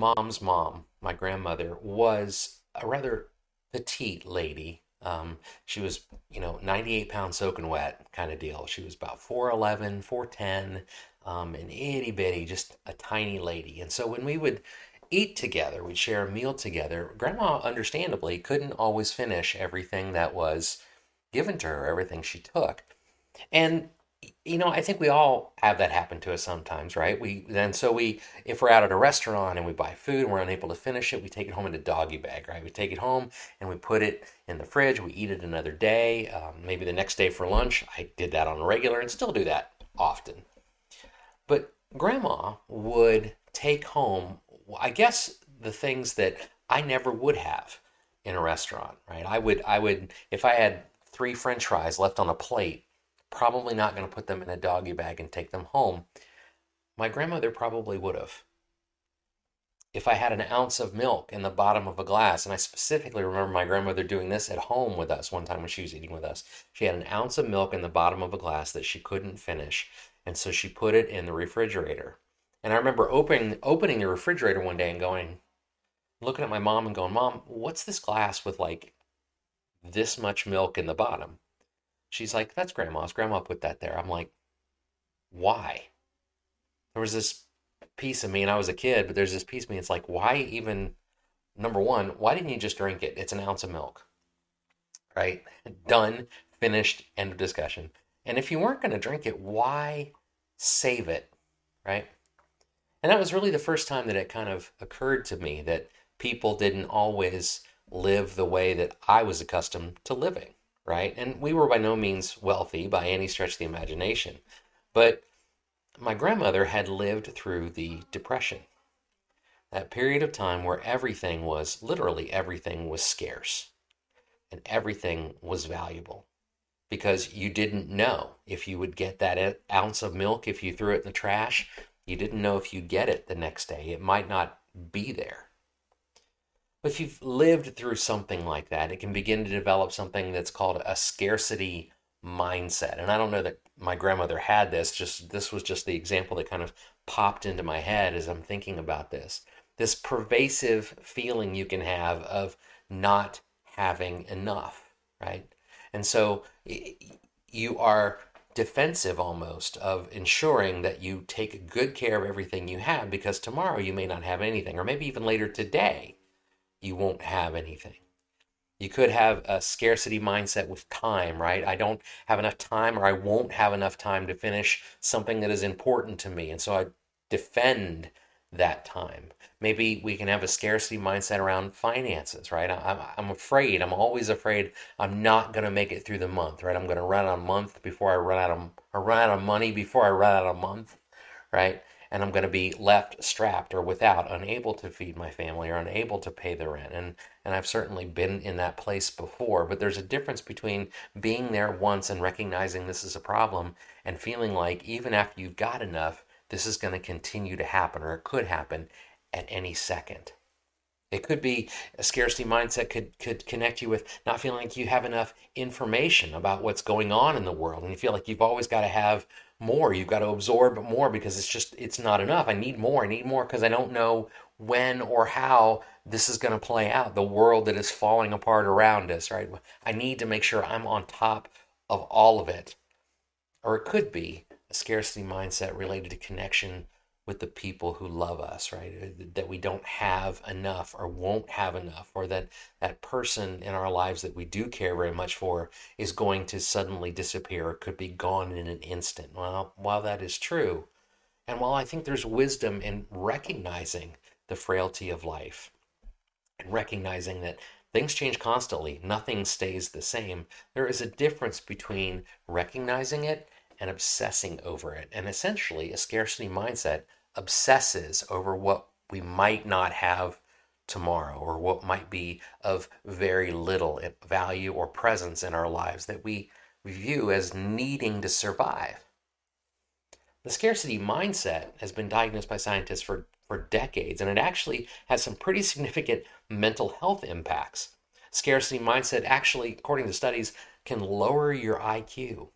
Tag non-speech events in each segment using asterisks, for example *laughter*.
Mom's mom, my grandmother, was a rather petite lady. Um, she was, you know, 98 pounds soaking wet kind of deal. She was about 4'11, 4'10, um, an itty bitty, just a tiny lady. And so when we would eat together, we'd share a meal together, Grandma, understandably, couldn't always finish everything that was given to her, everything she took. And you know, I think we all have that happen to us sometimes, right? We then so we if we're out at a restaurant and we buy food and we're unable to finish it, we take it home in a doggy bag, right? We take it home and we put it in the fridge. We eat it another day, um, maybe the next day for lunch. I did that on a regular and still do that often. But grandma would take home, I guess, the things that I never would have in a restaurant, right? I would I would if I had three French fries left on a plate probably not going to put them in a doggy bag and take them home. My grandmother probably would have. If I had an ounce of milk in the bottom of a glass, and I specifically remember my grandmother doing this at home with us one time when she was eating with us, she had an ounce of milk in the bottom of a glass that she couldn't finish, and so she put it in the refrigerator. And I remember opening opening the refrigerator one day and going, looking at my mom and going, "Mom, what's this glass with like this much milk in the bottom?" She's like, that's grandma's. Grandma put that there. I'm like, why? There was this piece of me, and I was a kid, but there's this piece of me. It's like, why even, number one, why didn't you just drink it? It's an ounce of milk, right? *laughs* Done, finished, end of discussion. And if you weren't going to drink it, why save it, right? And that was really the first time that it kind of occurred to me that people didn't always live the way that I was accustomed to living right? And we were by no means wealthy by any stretch of the imagination. But my grandmother had lived through the Depression, that period of time where everything was literally everything was scarce and everything was valuable because you didn't know if you would get that ounce of milk if you threw it in the trash. You didn't know if you'd get it the next day. It might not be there. But if you've lived through something like that, it can begin to develop something that's called a scarcity mindset. And I don't know that my grandmother had this, just this was just the example that kind of popped into my head as I'm thinking about this. This pervasive feeling you can have of not having enough, right? And so you are defensive almost of ensuring that you take good care of everything you have because tomorrow you may not have anything, or maybe even later today you won't have anything. You could have a scarcity mindset with time, right? I don't have enough time or I won't have enough time to finish something that is important to me. And so I defend that time. Maybe we can have a scarcity mindset around finances, right? I'm, I'm afraid, I'm always afraid I'm not going to make it through the month, right? I'm going to run out of month before I run out of, or run out of money before I run out of month, right? And I'm going to be left strapped or without, unable to feed my family or unable to pay the rent. And and I've certainly been in that place before, but there's a difference between being there once and recognizing this is a problem and feeling like even after you've got enough, this is going to continue to happen or it could happen at any second. It could be a scarcity mindset could could connect you with not feeling like you have enough information about what's going on in the world and you feel like you've always got to have more. You've got to absorb more because it's just it's not enough. I need more. I need more because I don't know when or how this is going to play out. The world that is falling apart around us, right? I need to make sure I'm on top of all of it. Or it could be a scarcity mindset related to connection with the people who love us, right? Uh, that we don't have enough or won't have enough, or that that person in our lives that we do care very much for is going to suddenly disappear or could be gone in an instant. Well, while that is true, and while I think there's wisdom in recognizing the frailty of life and recognizing that things change constantly, nothing stays the same, there is a difference between recognizing it and obsessing over it. And essentially, a scarcity mindset obsesses over what we might not have tomorrow or what might be of very little value or presence in our lives that we view as needing to survive. The scarcity mindset has been diagnosed by scientists for, for decades, and it actually has some pretty significant mental health impacts. Scarcity mindset actually, according to studies, can lower your IQ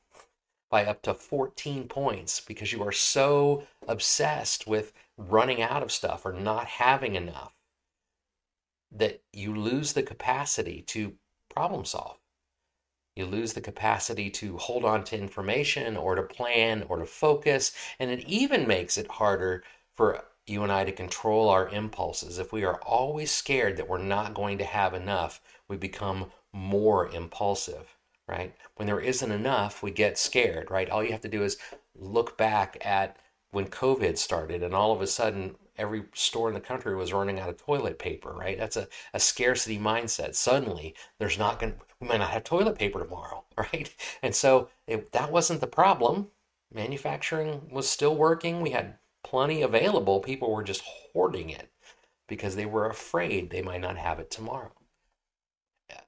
by up to 14 points because you are so obsessed with running out of stuff or not having enough, that you lose the capacity to problem solve. You lose the capacity to hold on to information or to plan or to focus. And it even makes it harder for you and I to control our impulses. If we are always scared that we're not going to have enough, we become more impulsive, right? When there isn't enough, we get scared, right? All you have to do is look back at when COVID started and all of a sudden every store in the country was running out of toilet paper, right? That's a, a scarcity mindset. Suddenly, there's not going to, we might not have toilet paper tomorrow, *laughs* right? And so it, that wasn't the problem. Manufacturing was still working. We had plenty available. People were just hoarding it because they were afraid they might not have it tomorrow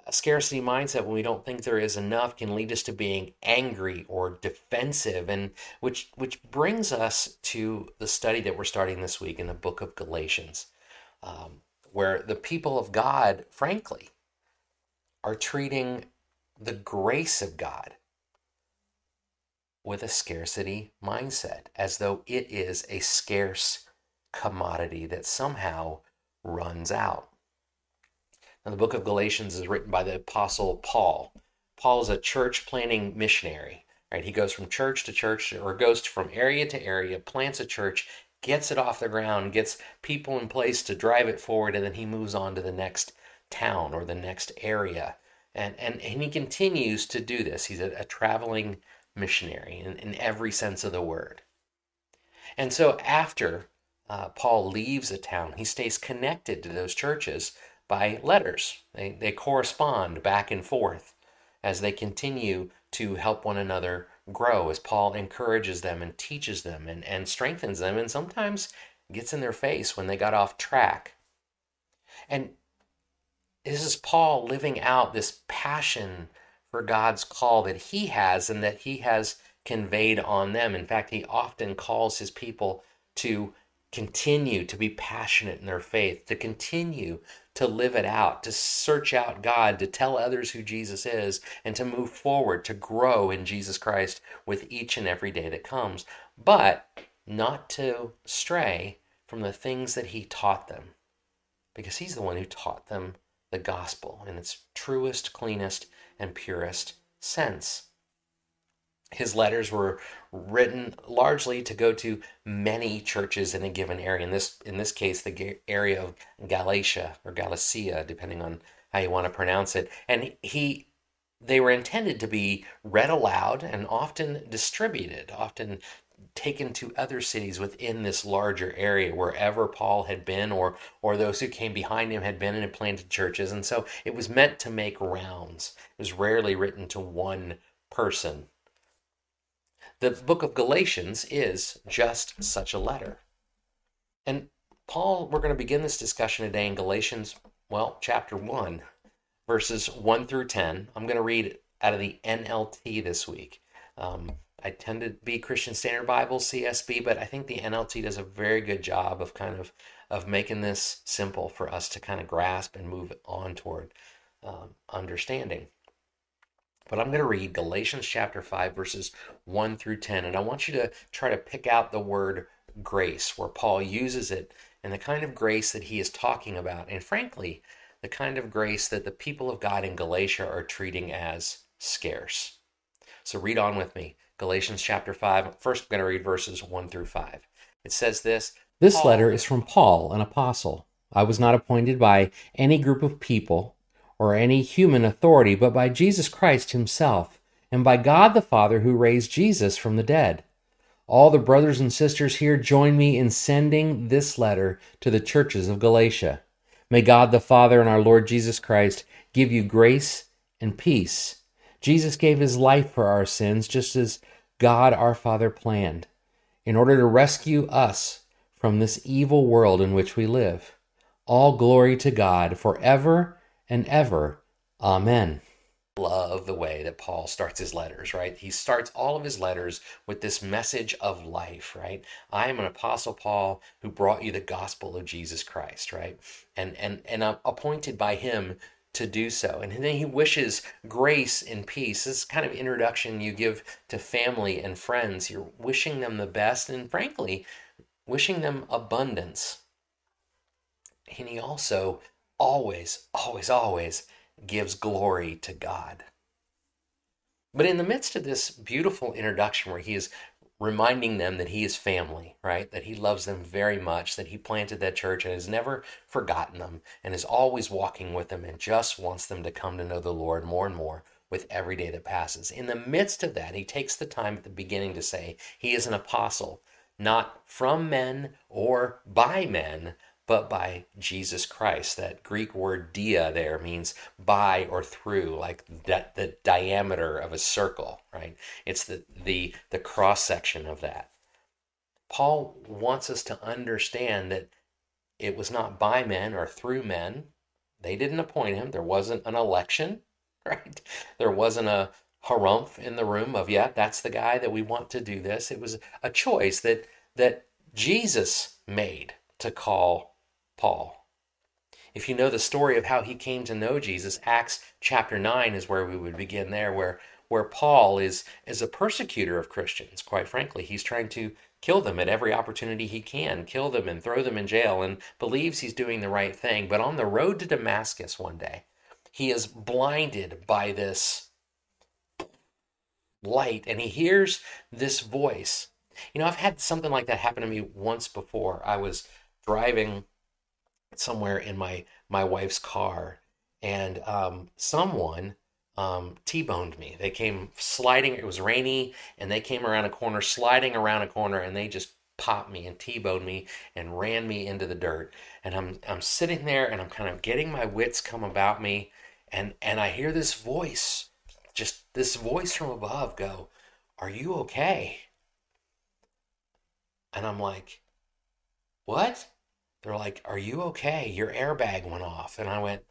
a scarcity mindset when we don't think there is enough can lead us to being angry or defensive and which which brings us to the study that we're starting this week in the book of galatians um, where the people of god frankly are treating the grace of god with a scarcity mindset as though it is a scarce commodity that somehow runs out and the book of Galatians is written by the apostle Paul. Paul is a church planting missionary, right? He goes from church to church or goes from area to area, plants a church, gets it off the ground, gets people in place to drive it forward, and then he moves on to the next town or the next area. And, and, and he continues to do this. He's a, a traveling missionary in, in every sense of the word. And so after uh, Paul leaves a town, he stays connected to those churches by letters. They, they correspond back and forth as they continue to help one another grow, as Paul encourages them and teaches them and, and strengthens them, and sometimes gets in their face when they got off track. And this is Paul living out this passion for God's call that he has and that he has conveyed on them. In fact, he often calls his people to continue to be passionate in their faith, to continue to live it out, to search out God, to tell others who Jesus is, and to move forward, to grow in Jesus Christ with each and every day that comes, but not to stray from the things that He taught them, because He's the one who taught them the gospel in its truest, cleanest, and purest sense. His letters were written largely to go to many churches in a given area. In this, in this case, the area of Galatia or Galatia, depending on how you want to pronounce it. And he, they were intended to be read aloud and often distributed, often taken to other cities within this larger area wherever Paul had been or or those who came behind him had been and had planted churches and so it was meant to make rounds it was rarely written to one person the book of Galatians is just such a letter. And Paul, we're going to begin this discussion today in Galatians, well, chapter 1, verses 1 through 10. I'm going to read out of the NLT this week. Um, I tend to be Christian Standard Bible, CSB, but I think the NLT does a very good job of kind of of making this simple for us to kind of grasp and move on toward um, understanding. But I'm going to read Galatians chapter 5, verses 1 through 10. And I want you to try to pick out the word grace, where Paul uses it, and the kind of grace that he is talking about. And frankly, the kind of grace that the people of God in Galatia are treating as scarce. So read on with me. Galatians chapter 5. First, I'm going to read verses 1 through 5. It says this This Paul, letter is from Paul, an apostle. I was not appointed by any group of people or any human authority, but by Jesus Christ Himself, and by God the Father who raised Jesus from the dead. All the brothers and sisters here join me in sending this letter to the churches of Galatia. May God the Father and our Lord Jesus Christ give you grace and peace. Jesus gave his life for our sins, just as God our Father planned, in order to rescue us from this evil world in which we live. All glory to God forever and ever. Amen. Love the way that Paul starts his letters, right? He starts all of his letters with this message of life, right? I am an apostle Paul who brought you the gospel of Jesus Christ, right? And and and I'm appointed by him to do so. And then he wishes grace and peace. This kind of introduction you give to family and friends. You're wishing them the best and frankly, wishing them abundance. And he also always, always, always gives glory to God. But in the midst of this beautiful introduction where he is reminding them that he is family, right? That he loves them very much, that he planted that church and has never forgotten them and is always walking with them and just wants them to come to know the Lord more and more with every day that passes. In the midst of that, he takes the time at the beginning to say he is an apostle, not from men or by men, but by Jesus Christ. That Greek word dia there means by or through, like that the diameter of a circle, right? It's the the the cross section of that. Paul wants us to understand that it was not by men or through men. They didn't appoint him. There wasn't an election, *laughs* right? There wasn't a harumph in the room of, yeah, that's the guy that we want to do this. It was a choice that that Jesus made to call Paul. If you know the story of how he came to know Jesus, Acts chapter 9 is where we would begin there, where, where Paul is, is a persecutor of Christians, quite frankly. He's trying to kill them at every opportunity he can, kill them and throw them in jail, and believes he's doing the right thing. But on the road to Damascus one day, he is blinded by this light and he hears this voice. You know, I've had something like that happen to me once before. I was driving somewhere in my my wife's car, and um, someone um, T-boned me. They came sliding. It was rainy, and they came around a corner, sliding around a corner, and they just popped me and T-boned me and ran me into the dirt. And I'm I'm sitting there, and I'm kind of getting my wits come about me, and and I hear this voice, just this voice from above, go, "Are you okay?" And I'm like, "What?" They're like, Are you okay? Your airbag went off. And I went,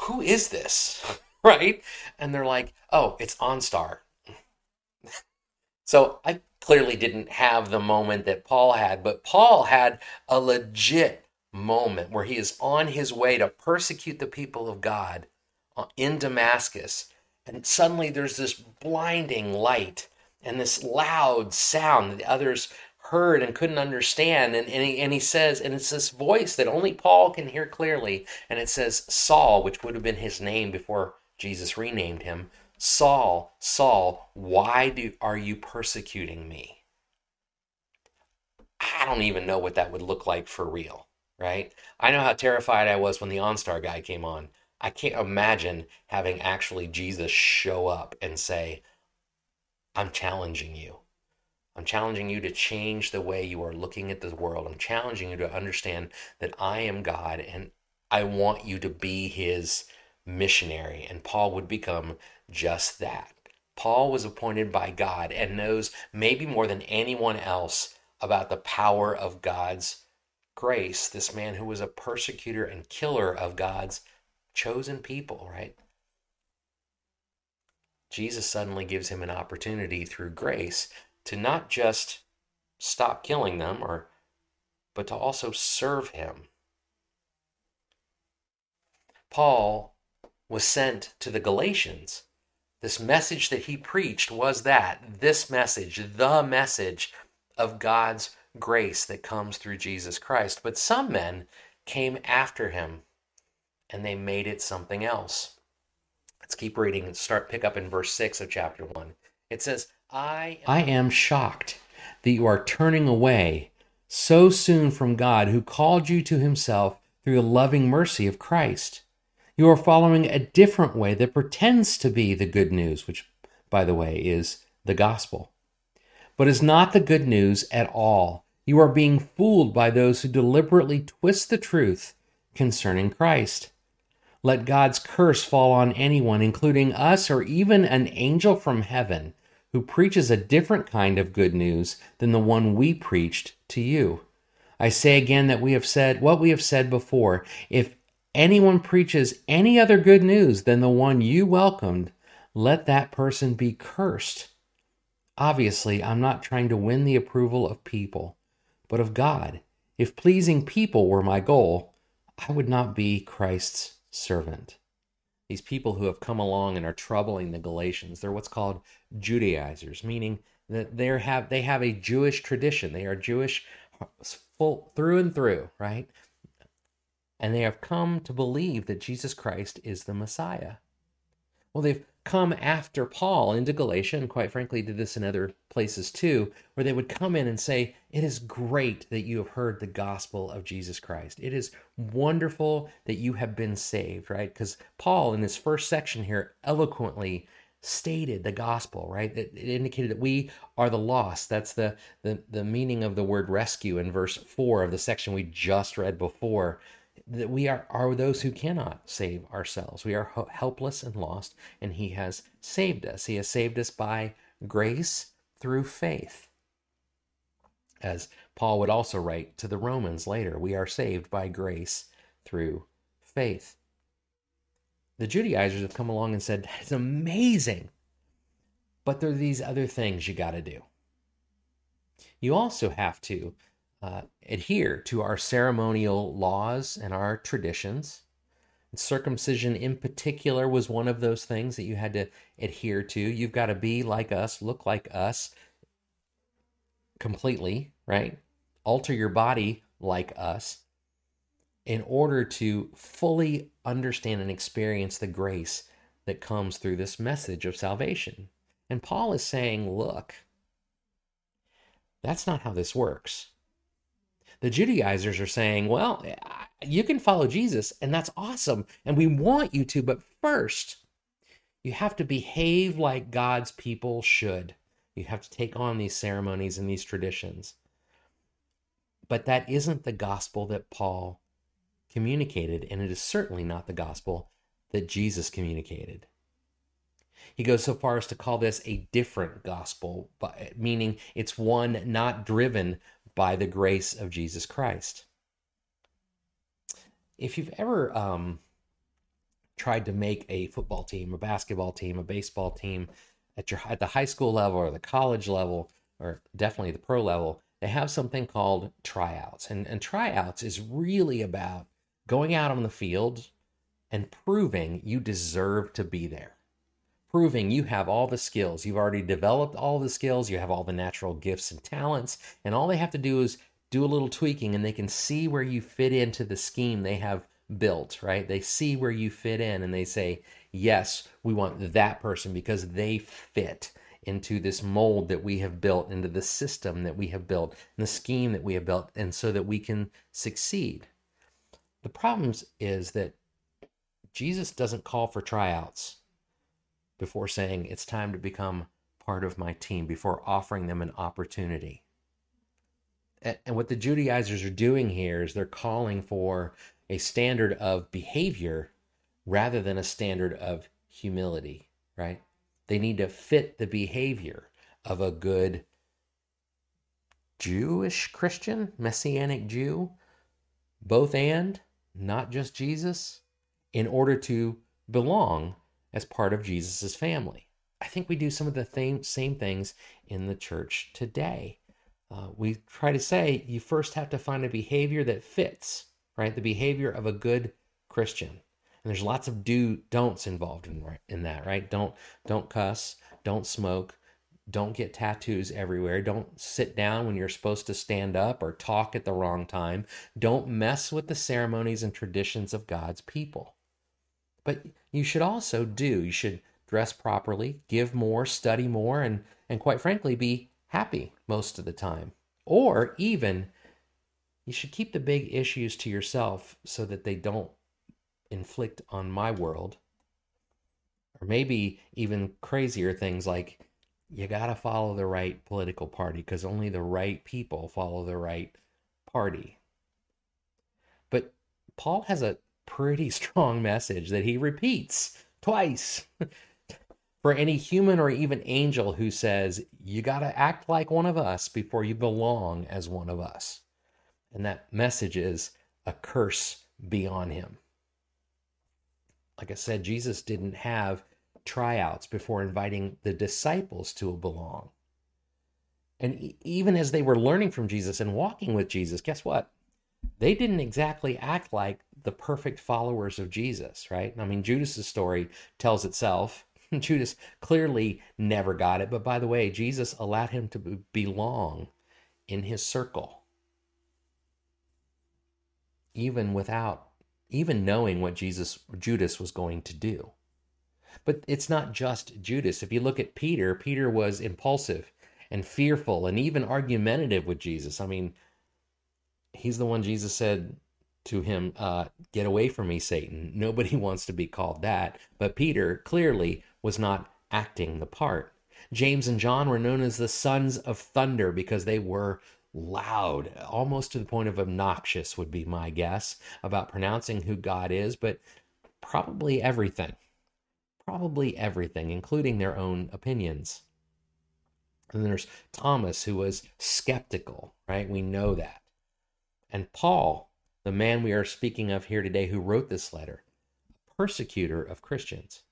Who is this? *laughs* right? And they're like, Oh, it's OnStar. *laughs* so I clearly didn't have the moment that Paul had, but Paul had a legit moment where he is on his way to persecute the people of God uh, in Damascus. And suddenly there's this blinding light and this loud sound that the others heard and couldn't understand. And, and, he, and he says, and it's this voice that only Paul can hear clearly. And it says, Saul, which would have been his name before Jesus renamed him, Saul, Saul, why do, are you persecuting me? I don't even know what that would look like for real, right? I know how terrified I was when the OnStar guy came on. I can't imagine having actually Jesus show up and say, I'm challenging you. I'm challenging you to change the way you are looking at the world. I'm challenging you to understand that I am God and I want you to be his missionary. And Paul would become just that. Paul was appointed by God and knows maybe more than anyone else about the power of God's grace. This man who was a persecutor and killer of God's chosen people, right? Jesus suddenly gives him an opportunity through grace to not just stop killing them or but to also serve him. Paul was sent to the Galatians. This message that he preached was that this message, the message of God's grace that comes through Jesus Christ. But some men came after him and they made it something else. Let's keep reading and start pick up in verse 6 of chapter 1. It says, I am, shocked that you are turning away so soon from God who called you to himself through the loving mercy of Christ. You are following a different way that pretends to be the good news, which, by the way, is the gospel, but is not the good news at all. You are being fooled by those who deliberately twist the truth concerning Christ. Let God's curse fall on anyone, including us or even an angel from heaven who preaches a different kind of good news than the one we preached to you. I say again that we have said what we have said before. If anyone preaches any other good news than the one you welcomed, let that person be cursed. Obviously, I'm not trying to win the approval of people, but of God. If pleasing people were my goal, I would not be Christ's servant these people who have come along and are troubling the Galatians. They're what's called Judaizers, meaning that they have they have a Jewish tradition. They are Jewish full through and through, right? And they have come to believe that Jesus Christ is the Messiah. Well, they've come after Paul into Galatia, and quite frankly, did this in other places too, where they would come in and say, It is great that you have heard the gospel of Jesus Christ. It is wonderful that you have been saved, right? Because Paul, in this first section here, eloquently stated the gospel, right? It, it indicated that we are the lost. That's the, the, the meaning of the word rescue in verse 4 of the section we just read before that we are, are those who cannot save ourselves. We are helpless and lost, and He has saved us. He has saved us by grace through faith. As Paul would also write to the Romans later, we are saved by grace through faith. The Judaizers have come along and said, It's amazing, but there are these other things you got to do. You also have to uh, adhere to our ceremonial laws and our traditions. And circumcision, in particular, was one of those things that you had to adhere to. You've got to be like us, look like us completely, right? Alter your body like us in order to fully understand and experience the grace that comes through this message of salvation. And Paul is saying, look, that's not how this works. The Judaizers are saying, well, you can follow Jesus, and that's awesome, and we want you to, but first, you have to behave like God's people should. You have to take on these ceremonies and these traditions. But that isn't the gospel that Paul communicated, and it is certainly not the gospel that Jesus communicated. He goes so far as to call this a different gospel, meaning it's one not driven by the grace of Jesus Christ. If you've ever um, tried to make a football team, a basketball team, a baseball team at your at the high school level or the college level, or definitely the pro level, they have something called tryouts. And, and tryouts is really about going out on the field and proving you deserve to be there proving you have all the skills. You've already developed all the skills, you have all the natural gifts and talents, and all they have to do is do a little tweaking and they can see where you fit into the scheme they have built, right? They see where you fit in and they say, yes, we want that person because they fit into this mold that we have built, into the system that we have built, and the scheme that we have built, and so that we can succeed. The problem is that Jesus doesn't call for tryouts before saying it's time to become part of my team, before offering them an opportunity. And what the Judaizers are doing here is they're calling for a standard of behavior rather than a standard of humility, right? They need to fit the behavior of a good Jewish Christian, Messianic Jew, both and, not just Jesus, in order to belong as part of Jesus' family. I think we do some of the same, same things in the church today. Uh, we try to say you first have to find a behavior that fits, right? The behavior of a good Christian. And there's lots of do don'ts involved in, in that, right? Don't don't cuss, don't smoke, don't get tattoos everywhere. Don't sit down when you're supposed to stand up or talk at the wrong time. Don't mess with the ceremonies and traditions of God's people. But you should also do. You should dress properly, give more, study more, and, and quite frankly, be happy most of the time. Or even, you should keep the big issues to yourself so that they don't inflict on my world. Or maybe even crazier things like you got to follow the right political party because only the right people follow the right party. But Paul has a pretty strong message that he repeats twice. *laughs* For any human or even angel who says, you got to act like one of us before you belong as one of us. And that message is a curse be on him. Like I said, Jesus didn't have tryouts before inviting the disciples to belong. And even as they were learning from Jesus and walking with Jesus, guess what? They didn't exactly act like the perfect followers of Jesus, right? I mean, Judas's story tells itself. *laughs* Judas clearly never got it, but by the way, Jesus allowed him to belong in his circle, even without even knowing what Jesus Judas was going to do. But it's not just Judas. If you look at Peter, Peter was impulsive and fearful and even argumentative with Jesus. I mean, he's the one Jesus said to him, uh, Get away from me, Satan. Nobody *laughs* wants to be called that. But Peter clearly was not acting the part. James and John were known as the sons of thunder because they were loud, almost to the point of obnoxious, would be my guess, about pronouncing who God is, but probably everything. Probably everything, including their own opinions. And there's Thomas, who was skeptical, right? We know that. And Paul, the man we are speaking of here today, who wrote this letter, a persecutor of Christians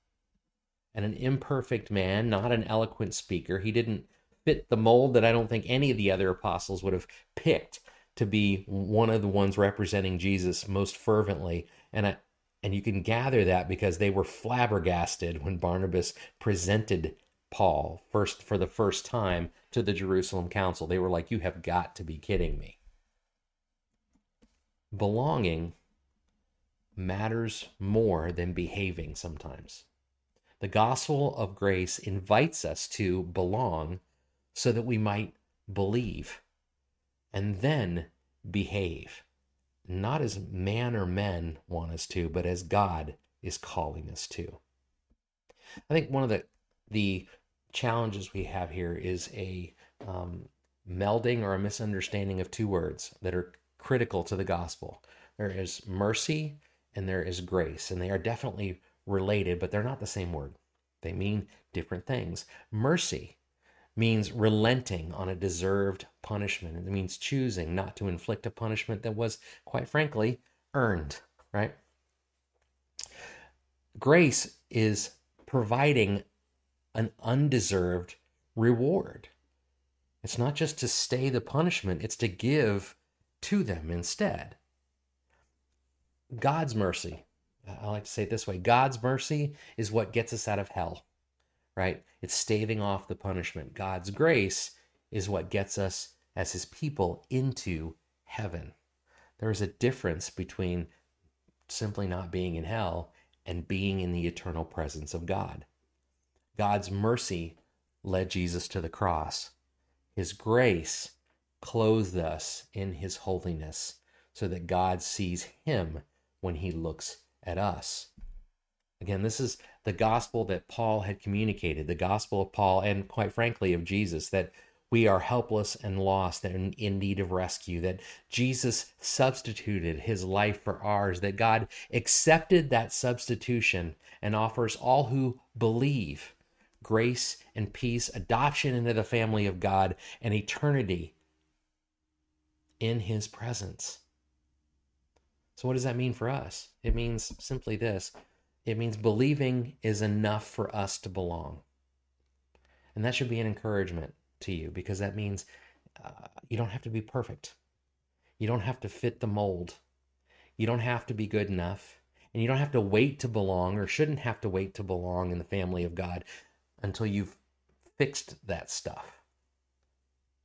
and an imperfect man, not an eloquent speaker. He didn't fit the mold that I don't think any of the other apostles would have picked to be one of the ones representing Jesus most fervently. And I, and you can gather that because they were flabbergasted when Barnabas presented Paul first for the first time to the Jerusalem council. They were like, "You have got to be kidding me." Belonging matters more than behaving sometimes. The gospel of grace invites us to belong so that we might believe and then behave, not as man or men want us to, but as God is calling us to. I think one of the the challenges we have here is a um, melding or a misunderstanding of two words that are critical to the gospel. There is mercy and there is grace, and they are definitely related, but they're not the same word. They mean different things. Mercy means relenting on a deserved punishment. It means choosing not to inflict a punishment that was, quite frankly, earned, right? Grace is providing an undeserved reward. It's not just to stay the punishment, it's to give to them instead. God's mercy, I like to say it this way God's mercy is what gets us out of hell right? It's staving off the punishment. God's grace is what gets us as his people into heaven. There is a difference between simply not being in hell and being in the eternal presence of God. God's mercy led Jesus to the cross. His grace clothed us in his holiness so that God sees him when he looks at us. Again, this is the gospel that Paul had communicated, the gospel of Paul, and quite frankly, of Jesus, that we are helpless and lost and in need of rescue, that Jesus substituted his life for ours, that God accepted that substitution and offers all who believe grace and peace, adoption into the family of God, and eternity in his presence. So, what does that mean for us? It means simply this it means believing is enough for us to belong. And that should be an encouragement to you because that means uh, you don't have to be perfect. You don't have to fit the mold. You don't have to be good enough. And you don't have to wait to belong or shouldn't have to wait to belong in the family of God until you've fixed that stuff.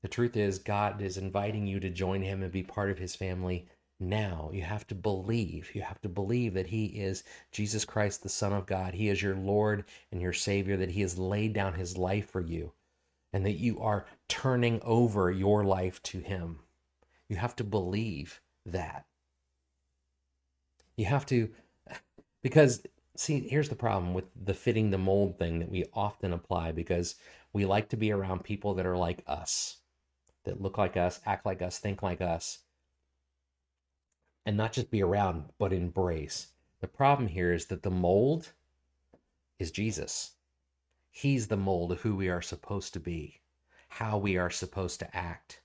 The truth is, God is inviting you to join Him and be part of His family now. You have to believe. You have to believe that He is Jesus Christ, the Son of God. He is your Lord and your Savior, that He has laid down His life for you, and that you are turning over your life to Him. You have to believe that. You have to, because, see, here's the problem with the fitting the mold thing that we often apply because we like to be around people that are like us, that look like us, act like us, think like us and not just be around, but embrace. The problem here is that the mold is Jesus. He's the mold of who we are supposed to be, how we are supposed to act,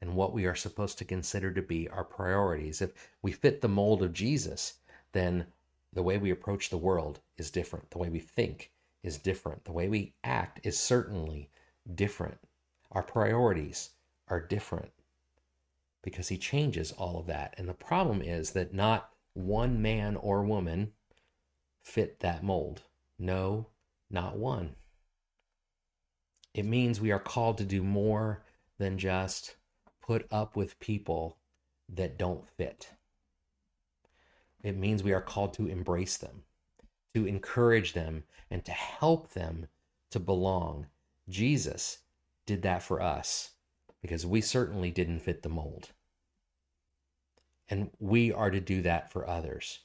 and what we are supposed to consider to be our priorities. If we fit the mold of Jesus, then the way we approach the world is different. The way we think is different. The way we act is certainly different. Our priorities are different because he changes all of that. And the problem is that not one man or woman fit that mold. No, Not one. It means we are called to do more than just put up with people that don't fit. It means we are called to embrace them, to encourage them, and to help them to belong. Jesus did that for us because we certainly didn't fit the mold. And we are to do that for others.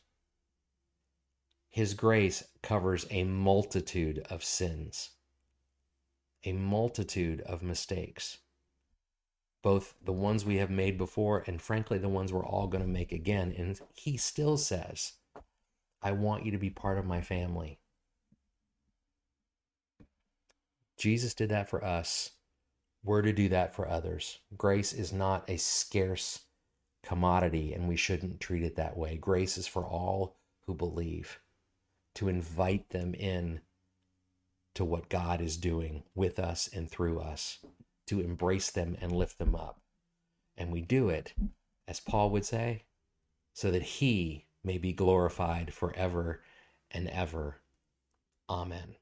His grace covers a multitude of sins, a multitude of mistakes, both the ones we have made before and, frankly, the ones we're all going to make again. And He still says, I want you to be part of my family. Jesus did that for us. We're to do that for others. Grace is not a scarce commodity, and we shouldn't treat it that way. Grace is for all who believe, to invite them in to what God is doing with us and through us, to embrace them and lift them up. And we do it, as Paul would say, so that he may be glorified forever and ever. Amen.